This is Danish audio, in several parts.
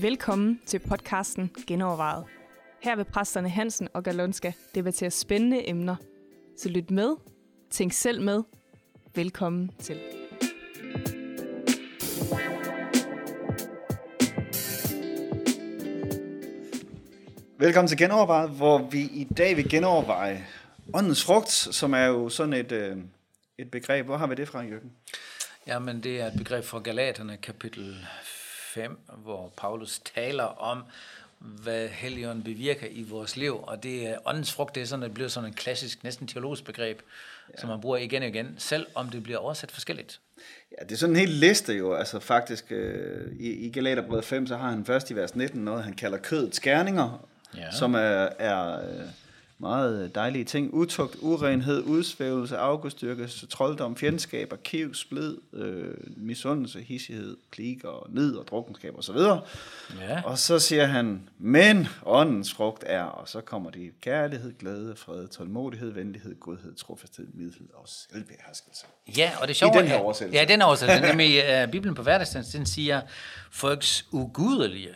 Velkommen til podcasten Genovervejet. Her vil præsterne Hansen og Galonska debattere spændende emner. Så lyt med, tænk selv med. Velkommen til. Velkommen til Genovervejet, hvor vi i dag vil genoverveje åndens frugt, som er jo sådan et, øh, et begreb. Hvor har vi det fra, Jørgen? Jamen, det er et begreb fra Galaterne, kapitel 5, hvor Paulus taler om, hvad Helligånden bevirker i vores liv, og det er åndens frugt, det er sådan, det bliver sådan en klassisk, næsten teologisk begreb, ja. som man bruger igen og igen, selv om det bliver oversat forskelligt. Ja, det er sådan en hel liste jo, altså faktisk øh, i, i Galaterbrevet 5, så har han først i vers 19 noget, han kalder kødets skærninger, ja. som er, er øh, meget dejlige ting. Utugt, urenhed, udsvævelse, afgudstyrke, trolddom, fjendskab, kiv, splid, øh, misundelse, hissighed, klikker, ned og drukkenskab osv. Ja. Og så siger han, men åndens frugt er, og så kommer de kærlighed, glæde, fred, tålmodighed, venlighed, godhed, trofasthed, middelhed og selvbeherskelse. Ja, og det sjove I den her oversættelse. Ja, den oversættelse. nemlig uh, Bibelen på hverdagsdagen, den siger, folks ugudelige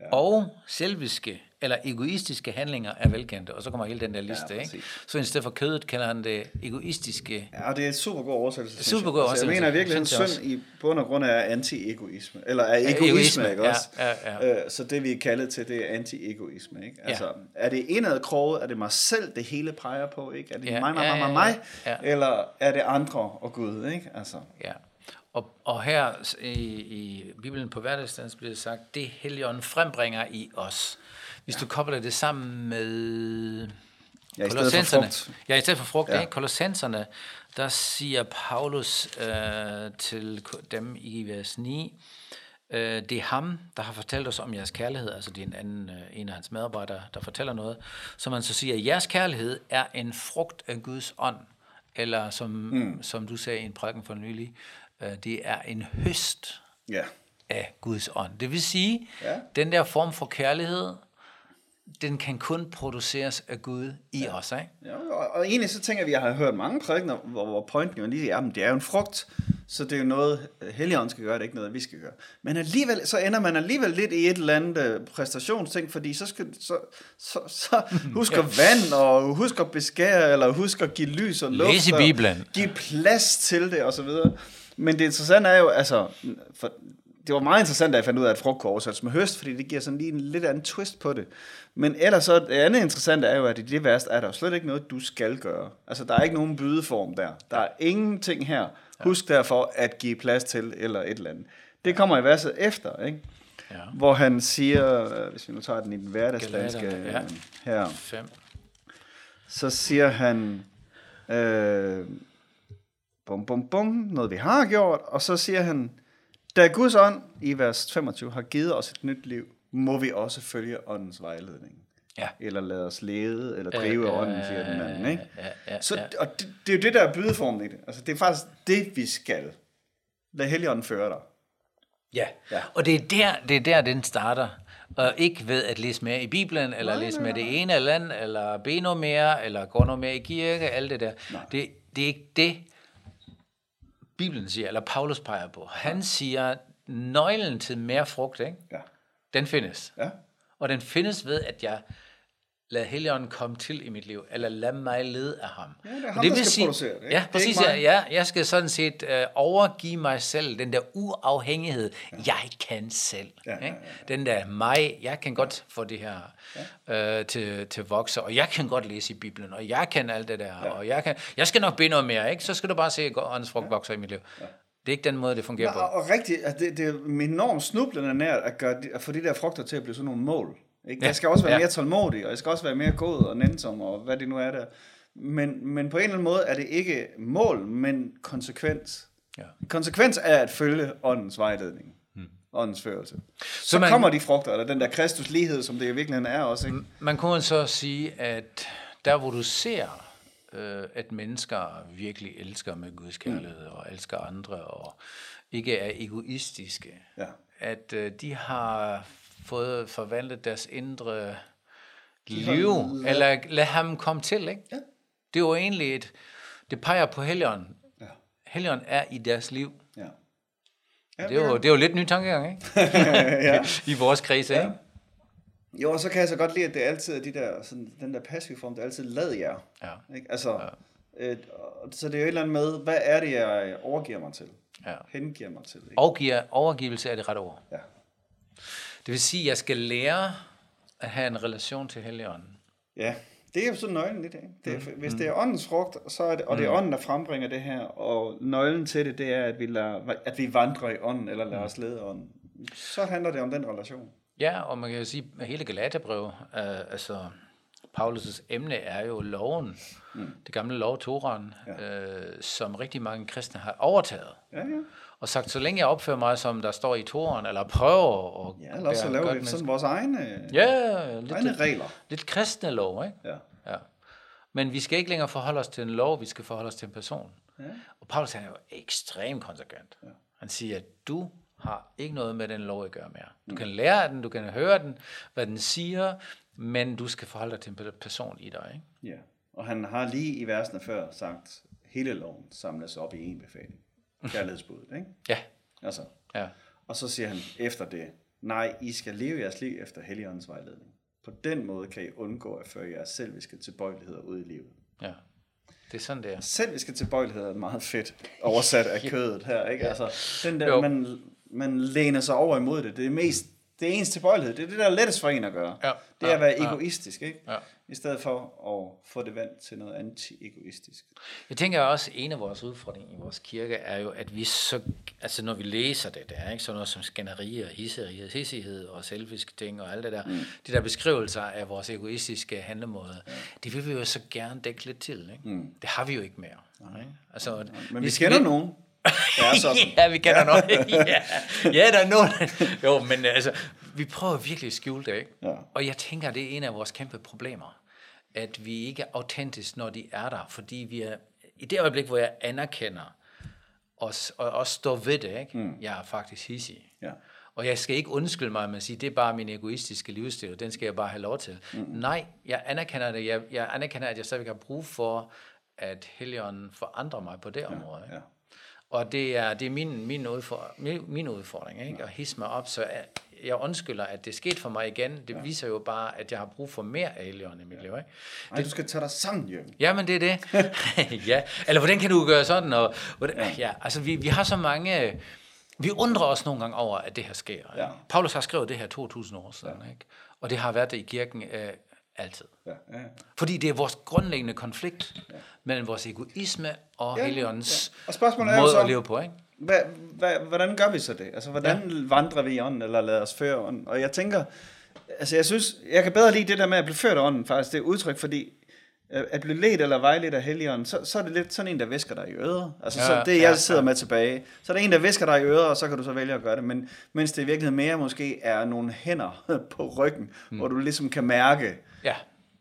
ja. og selviske eller egoistiske handlinger er velkendte, og så kommer hele den der liste. Ja, ikke? Så i stedet for kødet kalder han det egoistiske. Ja, det er et super god oversættelse. Super god oversættelse. Altså, jeg mener virkelig, at synd i bund og grund er anti-egoisme, eller er egoisme, egoisme ikke også? Ja, ja. Øh, så det vi er kaldet til, det er anti-egoisme. Ikke? Altså, ja. er det indad kroget, er det mig selv, det hele peger på? Ikke? Er det ja, mig, mig, mig, mig, mig, ja, ja. eller er det andre og Gud? Ikke? Altså. Ja. Og, og her i, i Bibelen på hverdagsdagen bliver det sagt, det Helligånden frembringer i os. Hvis ja. du kobler det sammen med ja, kolossenserne, ja, i stedet for frugt, ja. ikke? kolossenserne, der siger Paulus øh, til dem i vers 9, øh, det er ham, der har fortalt os om jeres kærlighed, altså det er en anden, øh, en af hans medarbejdere, der fortæller noget, så man så siger, at jeres kærlighed er en frugt af Guds ånd, eller som, mm. som du sagde i en prædiken for nylig, det er en høst ja. af Guds ånd. Det vil sige, ja. den der form for kærlighed, den kan kun produceres af Gud i ja. os, ikke? Ja, og, og egentlig så tænker vi, jeg har hørt mange prædikener, hvor, hvor pointen jo lige er, at det er jo en frugt, så det er jo noget, Helligånden skal gøre, det er ikke noget, vi skal gøre. Men alligevel, så ender man alligevel lidt i et eller andet uh, præstationsting, fordi så skal så, så, så husk at vand, og husk at beskære, eller husk at give lys og luft. Læs i Bibelen. Give plads til det, og så videre. Men det interessante er jo, altså, for, det var meget interessant, at jeg fandt ud af, at frugt kunne oversættes med høst, fordi det giver sådan lige en lidt anden twist på det. Men ellers så, det andet interessante er jo, at i det vers er der jo slet ikke noget, du skal gøre. Altså, der er ikke nogen bydeform der. Der er ingenting her. Husk derfor at give plads til, eller et eller andet. Det kommer i verset efter, ikke? Ja. Hvor han siger, hvis vi nu tager den i den hverdagsdanske ja. her, Fem. så siger han, øh, bum, bum, bum, noget vi har gjort, og så siger han, da Guds ånd i vers 25 har givet os et nyt liv, må vi også følge åndens vejledning. Ja. Eller lade os lede, eller drive ja, ånden, siger den anden. Ikke? Ja, ja, så, og det, det, er jo det, der er bydeformen i det. Altså, det er faktisk det, vi skal. Lad Helligånden føre dig. Ja. ja, og det er, der, det er der, den starter. Og ikke ved at læse mere i Bibelen, eller nej, læse med det ene eller andet, eller bede noget mere, eller gå noget mere i kirke, alt det der. Det, det er ikke det, Bibelen siger, eller Paulus peger på. Han siger, nøglen til mere frugt, ikke? Ja. den findes. Ja. Og den findes ved, at jeg lad Helligånden komme til i mit liv, eller lad mig lede af ham. Ja, det er ham, det vil sige, producere det. Ja, præcis. Det ja, jeg skal sådan set uh, overgive mig selv, den der uafhængighed, ja. jeg kan selv. Ja, ja, ja, ja. Den der mig, jeg kan godt få det her ja. uh, til, til vokse, og jeg kan godt læse i Bibelen, og jeg kan alt det der, ja. og jeg, kan, jeg skal nok bede noget mere, ikke? så skal du bare se, at åndens frugt ja. vokser i mit liv. Ja. Det er ikke den måde, det fungerer Nå, på. Og rigtigt, det, det er enormt snublende nært at, gøre, at få de der frugter til at blive sådan nogle mål. Ikke? Ja. Jeg skal også være ja. mere tålmodig, og jeg skal også være mere god og nænsom, og hvad det nu er der. Men, men på en eller anden måde er det ikke mål, men konsekvens. Ja. Konsekvens er at følge åndens vejledning. Hmm. Åndens førelse. Så, så man, kommer de frugter, eller den der Kristus lighed, som det i virkeligheden er også. Ikke? Man kunne så sige, at der hvor du ser, øh, at mennesker virkelig elsker med Guds kærlighed, mm. og elsker andre, og ikke er egoistiske, ja. at øh, de har fået forvandlet deres indre liv, eller lad ham komme til, ikke? Ja. Det var egentlig et, Det peger på Helligånden. Ja. Helligånden er i deres liv. Ja. Det er jo, det er jo lidt ny tankegang, ikke? ja. I vores kreds, ikke? Jo, og så kan jeg så godt lide, at det altid er de der, sådan, den der passive form, det er altid lad jer. Ja. Ikke? Altså, ja. øh, og- så det er jo et eller andet med, hvad er det, jeg overgiver mig til? Ja. Hengiver mig til? Ikke? Overgiver, overgivelse er det rette ord. Ja. Det vil sige, at jeg skal lære at have en relation til Helligånden. ja, det er jo sådan nøglen lidt. Ikke? Det er, Mm. hvis det er åndens frugt, så er det, og det er ånden, der frembringer det her, og nøglen til det, det er, at vi, lader, at vi vandrer i ånden, eller Mm. lader os lede ånden. Så handler det om den relation. Ja, og man kan jo sige, at hele Galaterbrevet, øh, altså Paulus' emne er jo loven, mm. det gamle lov, Toran, ja. øh, som rigtig mange kristne har overtaget. Ja, ja. Og sagt, så længe jeg opfører mig, som der står i Toran, eller prøver at Ja, eller så laver vi sådan vores egne, Ja, lidt, egne lidt, regler. lidt kristne lov, ikke? Ja. Ja. Men vi skal ikke længere forholde os til en lov, vi skal forholde os til en person. Ja. Og Paulus han er jo ekstremt konsekvent. Ja. Han siger, at du har ikke noget med den lov at gøre mere. Du kan lære den, du kan høre den, hvad den siger, men du skal forholde dig til en person i dig. Ikke? Ja, og han har lige i versene før sagt, hele loven samles op i en befaling. Kærlighedsbuddet, ikke? Ja, Altså, ja. og så siger han efter det, nej, I skal leve jeres liv efter Helligåndens vejledning. På den måde kan I undgå at føre jeres selviske tilbøjeligheder ud i livet. ja. Det er sådan, det er. Selviske tilbøjeligheder er meget fedt oversat af kødet her, ikke? Altså, den der, Jo. man, man læner sig over imod det. Det er mest, det er ens tilbøjelighed. Det er det, der er lettest for en at gøre. Ja. Det er at være Ja. egoistisk, ikke? Ja. I stedet for at få det vendt til noget anti-egoistisk. Jeg tænker også, at en af vores udfordringer i vores kirke er jo, at vi så, altså når vi læser det der, ikke, sådan noget som skænderi og hisserighed, hissighed og selviske ting og alt det der, mm. de der beskrivelser af vores egoistiske handlemåde, ja. det vil vi jo så gerne dække lidt til. Ikke? Mm. Det har vi jo ikke mere. Ikke? Altså, Men vi kender nogen, er sådan. ja, vi kender noget. ja. ja, der er nogen. Jo, men altså, vi prøver virkelig at skjule det, ikke? Ja. Og jeg tænker, det er en af vores kæmpe problemer, at vi ikke er autentisk, når de er der, fordi vi er, i det øjeblik, hvor jeg anerkender os, og også står ved det, ikke? Mm. jeg er faktisk hissig. Ja. Og jeg skal ikke undskylde mig med at sige, det er bare min egoistiske livsstil, den skal jeg bare have lov til. Mm. Nej, jeg anerkender det. Jeg, jeg anerkender, at jeg stadigvæk har brug for, at Helligånden forandrer mig på det område. Ikke? ja. Og det er, det er min, min, udfordring, min, min udfordring, ikke? at hisse mig op, så jeg, jeg undskylder, at det skete for mig igen. Det ja. viser jo bare, at jeg har brug for mere Helligånden i mit liv. Ikke? Ej, du skal tage dig sammen, Jørgen. Jamen, det er det. ja. Eller hvordan kan du gøre sådan? Og, hvordan, ja. ja, altså vi, vi har så mange... Vi undrer os nogle gange over, at det her sker. Ikke? Ja. Paulus har skrevet det her 2000 år siden, ja. ikke? og det har været det i kirken øh, altid. Ja, ja. Fordi det er vores grundlæggende konflikt ja. mellem vores egoisme og Ja, Helligåndens ja. Og spørgsmålet er måde så- at leve på. Ikke? Hvad, hvad, hvordan gør vi så det? Altså, hvordan ja. vandrer vi i ånden, eller lader os føre ånden? Og jeg tænker, altså jeg synes, jeg kan bedre lide det der med at blive ført af ånden, faktisk. Det er udtryk, fordi øh, at blive ledt eller vejledt af Helligånden, så, så er det lidt sådan en, der visker dig i øret. Altså, ja, så det jeg ja, sidder ja. med tilbage. Så er der en, der visker dig i øret, og så kan du så vælge at gøre det. Men mens det i virkeligheden mere måske er nogle hænder på ryggen, mm. hvor du ligesom kan mærke, Ja.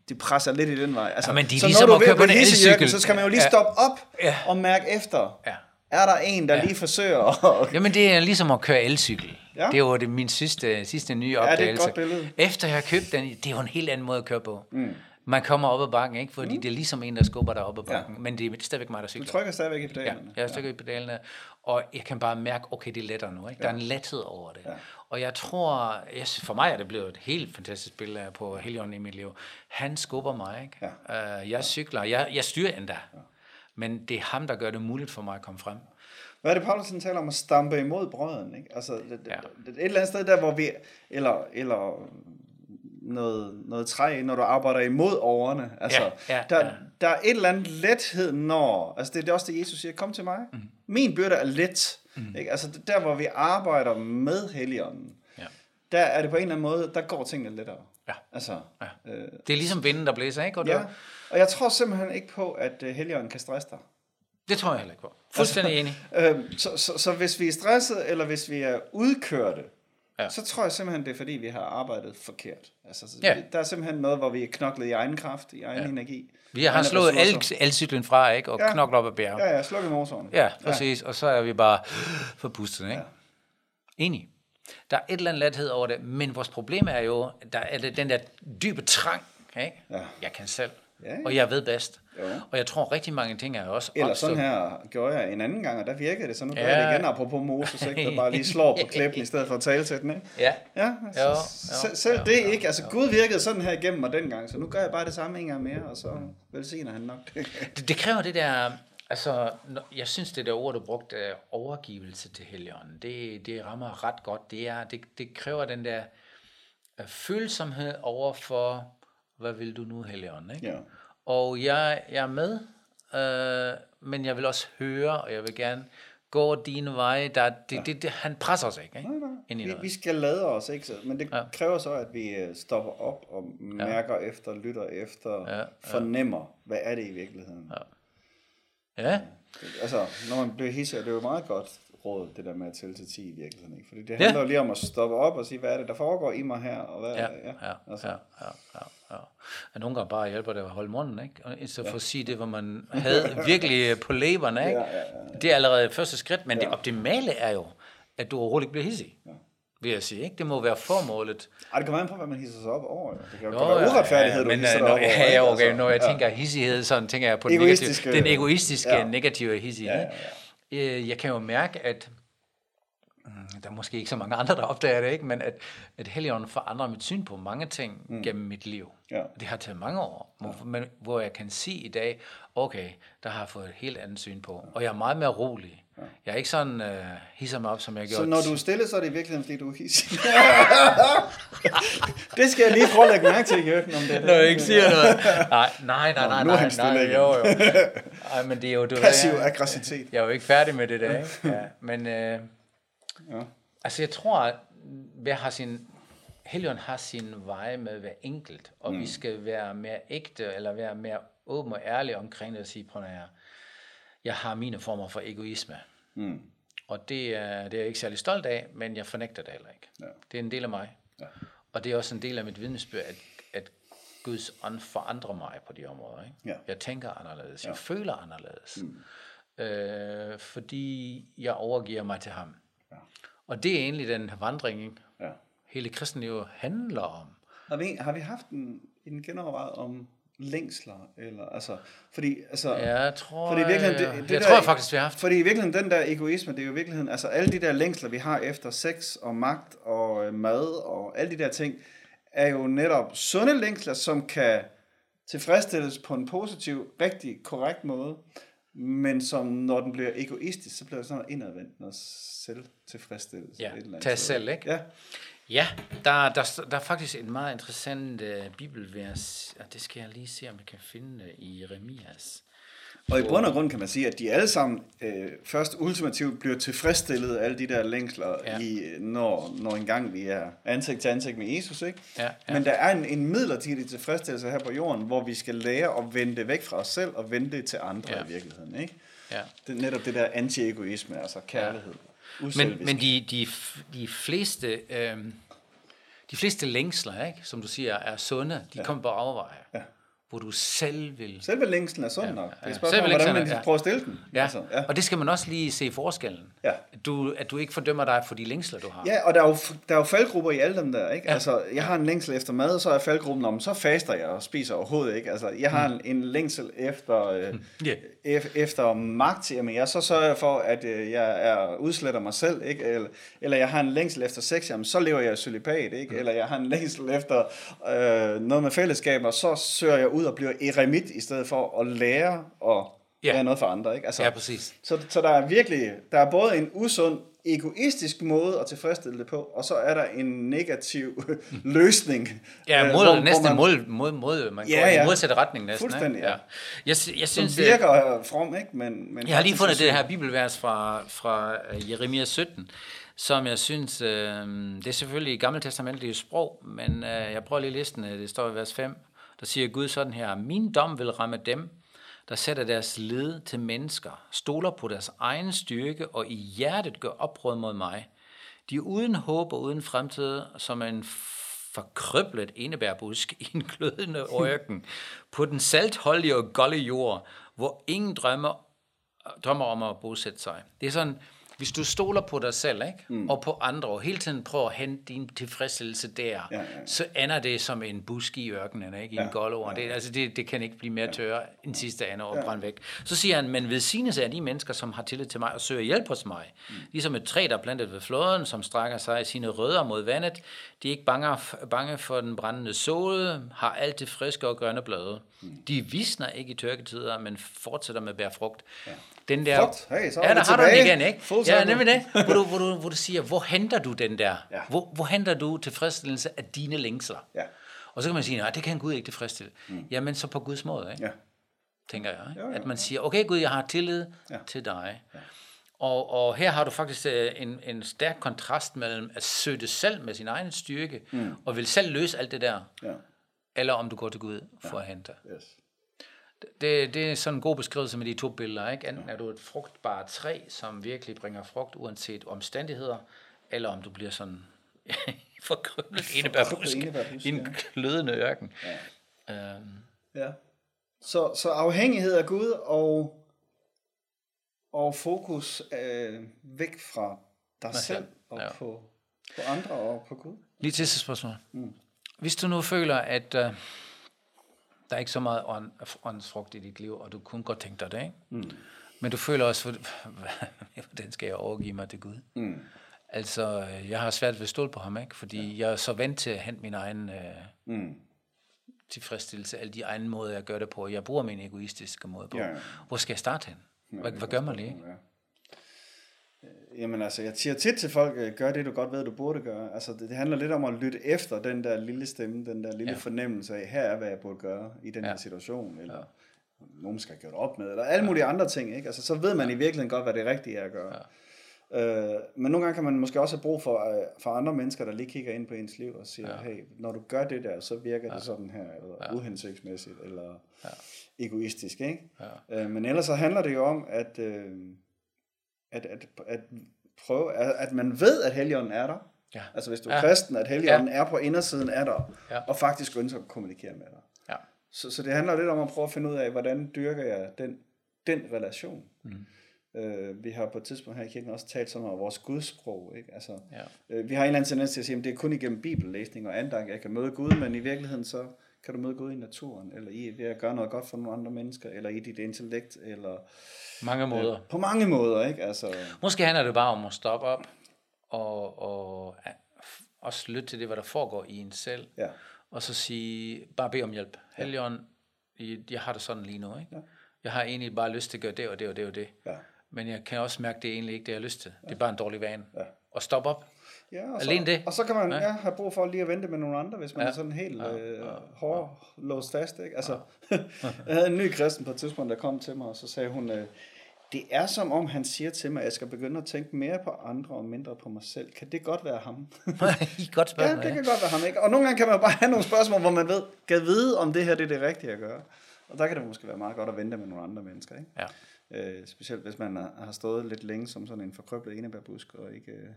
de presser lidt i den vej. Altså, Ja, men det er så ligesom når du er ved en elcykel. Så skal man jo lige Ja. stoppe op Ja. og mærke efter. Ja. Er der en, der Ja. lige forsøger at Jamen, det er ligesom at køre elcykel. Ja. Ja. Det var det min sidste, sidste nye er et opdagelse. godt billede. Efter jeg har købt den, det er jo en helt anden måde at køre på. Mm. Man kommer op ad bakken, ikke? fordi mm. det er ligesom en, der skubber dig op ad bakken. Ja. Men det er stadigvæk mig, der Du cykler. trykker stadigvæk i Ja, pedalerne. jeg stykker i pedalerne, og jeg kan bare mærke, okay, det er lettere nu. Ikke? Der er en lethed over det. Ja. Og jeg tror, jeg, for mig er det blevet et helt fantastisk billede på Helion i mit liv. Han skubber mig. Ikke? Ja. Uh, jeg cykler, jeg, jeg styrer endda. Men det er ham, der gør det muligt for mig at komme frem. Hvad er det, Paulus han taler om at stampe imod brøden? Ikke? Altså, det, det, Ja. det, et eller andet sted der, hvor vi, eller, eller noget, noget træ, når du arbejder imod årene. Altså, Ja, ja, der, ja. der er et eller andet lethed, når, altså det er også det, Jesus siger, kom til mig. Mm. Min byrde er let. Mm. Ikke? Altså der, hvor vi arbejder med Helligånden, Ja. der er det på en eller anden måde, der går tingene lettere. Ja. Altså, Ja. øh, Det er ligesom vinden, der blæser, ikke? Og ja. Og jeg tror simpelthen ikke på, at uh, Helligånden kan stresse dig. det tror jeg heller ikke på. Fuldstændig enig. Øhm, så, så, så hvis vi er stresset, eller hvis vi er udkørte, ja. Ja. så tror jeg simpelthen, det er fordi, vi har arbejdet forkert. Altså, så Ja. Der er simpelthen noget, hvor vi er knoklet i egen kraft, i egen ja. energi. Vi har slået elcyklen fra, ikke? Og Ja. ja. knoklet op ad bjerget. Ja, ja, sluk i motoren. Ja, præcis. Og så er vi bare forpustet, ikke? Ja. Enig. Der er et eller andet lethed over det, men vores problem er jo, der er det den der dybe trang, ikke? Ja. Jeg kan selv. Ja, ja. og jeg ved bedst. Jo. Og jeg tror rigtig mange ting er også Eller opstået- sådan her gjorde jeg en anden gang, og der virkede det, så nu gør Ja. jeg det igen, apropos Moses, ikke? der bare lige slår på klippen, i stedet for at tale til den, ikke? Ja, Ja, altså, Jo, jo, selv jo, det jo, ikke. Altså, Gud virkede sådan her igennem mig dengang, så nu gør jeg bare det samme en gang mere, og så velsigner han nok det. det, det kræver det der, altså, jeg synes det der ord, du brugte, overgivelse til Helligånden, det, det rammer ret godt. Det, er, det, det kræver den der øh, følsomhed over for, hvad vil du nu, Helligånden, ikke? Ja. Og jeg, jeg er med, øh, men jeg vil også høre, og jeg vil gerne gå dine veje. Der, det, det, det, han presser os ikke, ikke? ind i Vi, vi skal lade os, ikke? Men det Ja. kræver så, at vi øh, stopper op og mærker efter, lytter efter, Ja, ja. fornemmer, hvad er det i virkeligheden. Ja, Altså, når man bliver hissig, er det jo meget godt råd, det der med at tælle til 10 i virkeligheden. Ikke? Fordi det Ja. handler jo lige om at stoppe op og sige, hvad er det, der foregår i mig her, og hvad ja, er det? ja, altså. ja, ja, ja, ja. Og nogle gange bare hjælper det at holde munden, ikke? Og stedet for at sige det, hvor man havde virkelig øh, på læberne, ikke? Ja, ja, Det er allerede første skridt, men det optimale er jo, at du overhovedet ikke bliver hissig. Vil jeg sige, ikke? Det må være formålet. Ej, det kommer an på, hvad man hisser sig op over. Jo. Det kan jo være uretfærdighed, du men, hisser øh, dig når, op over. ja, ja, okay, Altså, når jeg ja. tænker hissighed, sådan tænker jeg på den Egoistiske- negative, den egoistiske, ja. negative hissighed. Ja, ja, Øh, Jeg kan jo mærke, at der er måske ikke så mange andre, der opdager det, ikke? men at, at Helligånden forandrer mit syn på mange ting mm. gennem mit liv. Ja. Det har taget mange år, hvor, men, hvor jeg kan sige i dag, okay, der har jeg fået et helt andet syn på, og jeg er meget mere rolig. Jeg er ikke sådan uh, hisser mig op, som jeg Så gjorde. når du er stille, så er det i virkeligheden, fordi du er hissig. det skal jeg lige prøve at lægge mærke til, Jørgen, om det når jeg ikke siger noget. Nej, nej, nej, nej, nu er han nej, stille nej, igen. jo, jo. Ej, men det er jo... Du, Passiv jeg, aggressivitet. jeg er jo ikke færdig med det der, ikke? Ja, men øh, Ja. altså jeg tror, at hver har sin, Helligånden har sin veje med hver enkelt, og mm. vi skal være mere ægte, eller være mere åben og ærlige omkring det, og sige, prøv at høre, jeg har mine former for egoisme. Mm. Og det er, det er jeg ikke særlig stolt af, men jeg fornægter det heller ikke. Ja. Det er en del af mig. Ja. Og det er også en del af mit vidnesbyrd, at, at Guds ånd forandrer mig på de områder. Ikke? Ja. Jeg tænker anderledes, jeg føler anderledes, mm. øh, fordi jeg overgiver mig til ham. Ja. Og det er egentlig den vandring, ikke? Ja. hele kristenlivet handler om. Har vi, har vi haft en, en genovervejet om længsler? Eller, altså, fordi, altså, Ja, jeg tror, Fordi virkeligheden, det, det, det jeg der, tror jeg faktisk, vi har haft. Fordi i virkeligheden, den der egoisme, det er jo i virkeligheden, altså alle de der længsler, vi har efter sex og magt og øh, mad og alle de der ting, er jo netop sunde længsler, som kan tilfredsstilles på en positiv, rigtig korrekt måde, men som når den bliver egoistisk, så bliver det sådan indadvendt, noget selvtilfredsstillelse. Ja, et tag selv, ikke? Ja, Ja, der, der, der er faktisk et meget interessant uh, bibelvers, og det skal jeg lige se, om jeg kan finde uh, i Jeremias. Og i bund og grund kan man sige, at de alle sammen øh, først ultimativt bliver tilfredsstillet af alle de der længsler, Ja. ja. i, når, når engang vi er ansigt til ansigt med Jesus, ikke? Ja, ja. Men der er en, en midlertidig tilfredsstillelse her på jorden, hvor vi skal lære at vende det væk fra os selv og vende det til andre Ja. ja. i virkeligheden, ikke? Ja. Det er netop det der anti-egoisme, altså kærlighed. Men, men de, de, de fleste... Øh, de fleste længsler, ikke, som du siger, er sunde. De ja. kommer på afveje. Ja. Hvor du selv vil... Selve længslen er sund Ja, nok. Det ja. er spørgsmålet, Selve hvordan længslen man er- prøver at stille den. Ja. Altså, ja. og det skal man også lige se forskellen. Ja. Du, at du ikke fordømmer dig for de længsler, du har. Ja, og der er, jo, der er jo faldgrupper i alle dem der, ikke? Ja. Altså, jeg har en længsel efter mad, så er faldgruppen om, så faster jeg og spiser overhovedet ikke. Altså, jeg har en, en længsel efter, øh, Ja. ef, efter magt, jamen jeg så sørger jeg for, at øh, jeg er udsletter mig selv, ikke? Eller, eller jeg har en længsel efter sex, jamen så lever jeg i celibat, ikke? Eller jeg har en længsel efter øh, noget med fællesskab, og så søger jeg ud og bliver eremit, i stedet for at lære og Ja. være noget for andre, ikke? Altså, Ja, præcis. så, så der er virkelig, der er både en usund, egoistisk måde at tilfredsstille det på, og så er der en negativ løsning. Ja, øh, mod, hvor- hvor næsten man- mod, mod, mod, man Ja, går i ja. modsatte retning næsten. Fuldstændig, ikke? ja. Jeg, jeg Som synes, øh, virker øh, from, ikke? Men, men Jeg har lige fundet det her bibelvers fra, fra øh, Jeremia 17, som jeg synes, øh, det er selvfølgelig i Gamle Testamentet sprog, men øh, jeg prøver lige listen, øh, det står i vers 5, der siger Gud sådan her, Min dom vil ramme dem, der sætter deres led til mennesker, stoler på deres egen styrke og i hjertet gør oprør mod mig. De er uden håb og uden fremtid, som en forkrøblet enebærbusk i en glødende ørken, på den saltholdige og golde jord, hvor ingen drømmer, drømmer om at bosætte sig. Det er sådan, hvis du stoler på dig selv, ikke? Mm. og på andre, og hele tiden prøver at hente din tilfredsstillelse der, ja, ja, ja. så ender det som en busk i ørkenen, ikke? i ja, en goldord. Ja, ja. Det, altså det, det kan ikke blive mere tørre end sidste ende og ja. brænde væk. Så siger han, men ved sine er de mennesker, som har tillid til mig og søger hjælp hos mig. Mm. Ligesom et træ, der er plantet ved floden, som strækker sig sine rødder mod vandet. De er ikke bange, bange for den brændende sol, har alt det friske og grønne blade. Mm. De visner ikke i tørketider, men fortsætter med at bære frugt. Ja den der... Frugt. Hey, så ja, der har du den igen, ikke? Ja, nemlig det. Hvor du, hvor, du, hvor du siger, hvor henter du den der? Ja. Hvor, hvor henter du tilfredsstillelse af dine længsler? Ja. Og så kan man sige, nej, det kan Gud ikke tilfredsstille. Mm. Jamen, så på Guds måde, ikke? Ja. tænker jeg. Ikke? Jo, jo, at man siger, okay Gud, jeg har tillid ja. til dig. Ja. Og, og her har du faktisk øh, en, en stærk kontrast mellem at søge det selv med sin egen styrke, mm. og vil selv løse alt det der, ja. eller om du går til Gud for ja. at hente. Yes. Det, det er sådan en god beskrivelse med de to billeder. Ikke? Enten er du et frugtbart træ, som virkelig bringer frugt, uanset omstændigheder, eller om du bliver sådan forkryblet enebærbusk i en glødende ørken. Ja. Øhm. ja. Så, så afhængighed af Gud og, og fokus øh, væk fra dig selv og ja. på, på andre og på Gud. Lige til spørgsmål. Mm. Hvis du nu føler, at... Øh, der er ikke så meget ånd, åndsfrugt i dit liv, og du kunne godt tænke dig det, ikke? Mm. Men du føler også, hvordan skal jeg overgive mig til Gud? Mm. Altså, jeg har svært ved at stole på ham, ikke? Fordi ja. jeg er så vant til at hente min egen øh, mm. tilfredsstillelse, alle de egne måder, jeg gør det på. Jeg bruger min egoistiske måde på. Ja. Hvor skal jeg starte hen? Hvad, hvad gør man lige? Ja. Jamen altså, jeg siger tit til folk, øh, gør det, du godt ved, du burde gøre. Altså, det, det handler lidt om at lytte efter den der lille stemme, den der lille ja. fornemmelse af, her er, hvad jeg burde gøre i den ja. her situation, eller ja. nogen skal gøre det op med, eller alle mulige ja. andre ting, ikke? Altså, så ved man ja. i virkeligheden godt, hvad det rigtige er at gøre. Ja. Øh, men nogle gange kan man måske også have brug for, uh, for andre mennesker, der lige kigger ind på ens liv og siger, ja. hey, når du gør det der, så virker ja. det sådan her, eller ja. uhensigtsmæssigt, eller ja. egoistisk, ikke? Ja. Øh, men ellers så handler det jo om, at... Øh, at, at, at prøve, at, at man ved, at Helligånden er der. Ja. Altså hvis du er ja. kristen, at Helligånden ja. er på indersiden af dig, ja. og faktisk ønsker at kommunikere med dig. Ja. Så, så det handler lidt om at prøve at finde ud af, hvordan dyrker jeg den, den relation. Mm. Øh, vi har på et tidspunkt her i kirken også talt sådan om vores gudsprog. Ikke? Altså, ja. øh, vi har en eller anden tendens til at sige, at det er kun igennem bibellæsning og andagt, jeg kan møde Gud, men i virkeligheden så kan du møde Gud i naturen, eller i ved at gøre noget godt for nogle andre mennesker, eller i dit intellekt, eller... Mange måder. Øh, på mange måder, ikke? Altså, Måske handler det bare om at stoppe op, og, og også lytte til det, hvad der foregår i en selv, ja. og så sige, bare bed om hjælp. Helligånd, ja. jeg har det sådan lige nu, ikke? Ja. Jeg har egentlig bare lyst til at gøre det og det og det og det. Ja. Men jeg kan også mærke, at det er egentlig ikke det, jeg har lyst til. Ja. Det er bare en dårlig vane. Ja. Og stop op. Ja, og Alene så, det? Og så kan man ja. Ja, have brug for lige at vente med nogle andre, hvis man ja. er sådan helt ja. øh, hård ja. låst fast. Ikke? Altså, ja. jeg havde en ny kristen på et tidspunkt, der kom til mig, og så sagde hun, øh, det er som om han siger til mig, at jeg skal begynde at tænke mere på andre og mindre på mig selv. Kan det godt være ham? godt spørgsmål. Ja, det kan godt være ham. Ikke? Og nogle gange kan man bare have nogle spørgsmål, hvor man ved, kan vide, om det her det er det rigtige at gøre. Og der kan det måske være meget godt at vente med nogle andre mennesker. Ikke? Ja. Øh, specielt hvis man har stået lidt længe som sådan en forkrøblet enebærbusk, og ikke... Øh,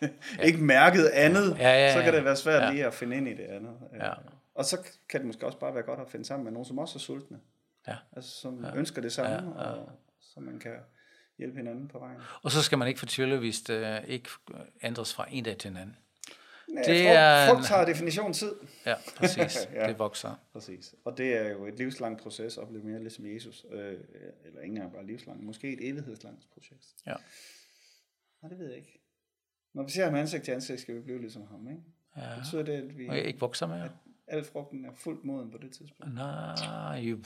ikke mærket andet, ja, ja, ja, så kan det være svært ja. lige at finde ind i det andet. Ja. Og så kan det måske også bare være godt at finde sammen med nogen, som også er sultne. Ja. Altså, som ja. ønsker det samme, ja, ja. og så man kan hjælpe hinanden på vejen. Og så skal man ikke fortvivle, hvis det ikke ændres fra en dag til en anden. Ja, det frugt, er frugt tager definition tid. Ja, præcis. ja, det vokser. Præcis. Og det er jo et livslangt proces at blive mere ligesom Jesus. Øh, eller ingen er bare livslangt. Måske et evighedslangt projekt. Ja. Nej, det ved jeg ikke. Når vi ser ham ansigt til ansigt, skal vi blive ligesom ham, ikke? Ja. Det betyder det, at vi... Og ikke vokser med, at al frugten er fuldt moden på det tidspunkt. Nej, jo. Det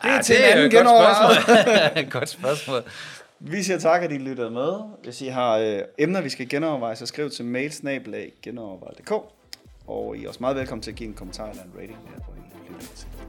er ah, til det en anden godt spørgsmål. godt spørgsmål. Vi siger tak, at I lyttede med. Hvis I har øh, emner, vi skal genoverveje, så skriv til mailsnabelag Og I er også meget velkommen til at give en kommentar eller en rating, her hvor I lytter til.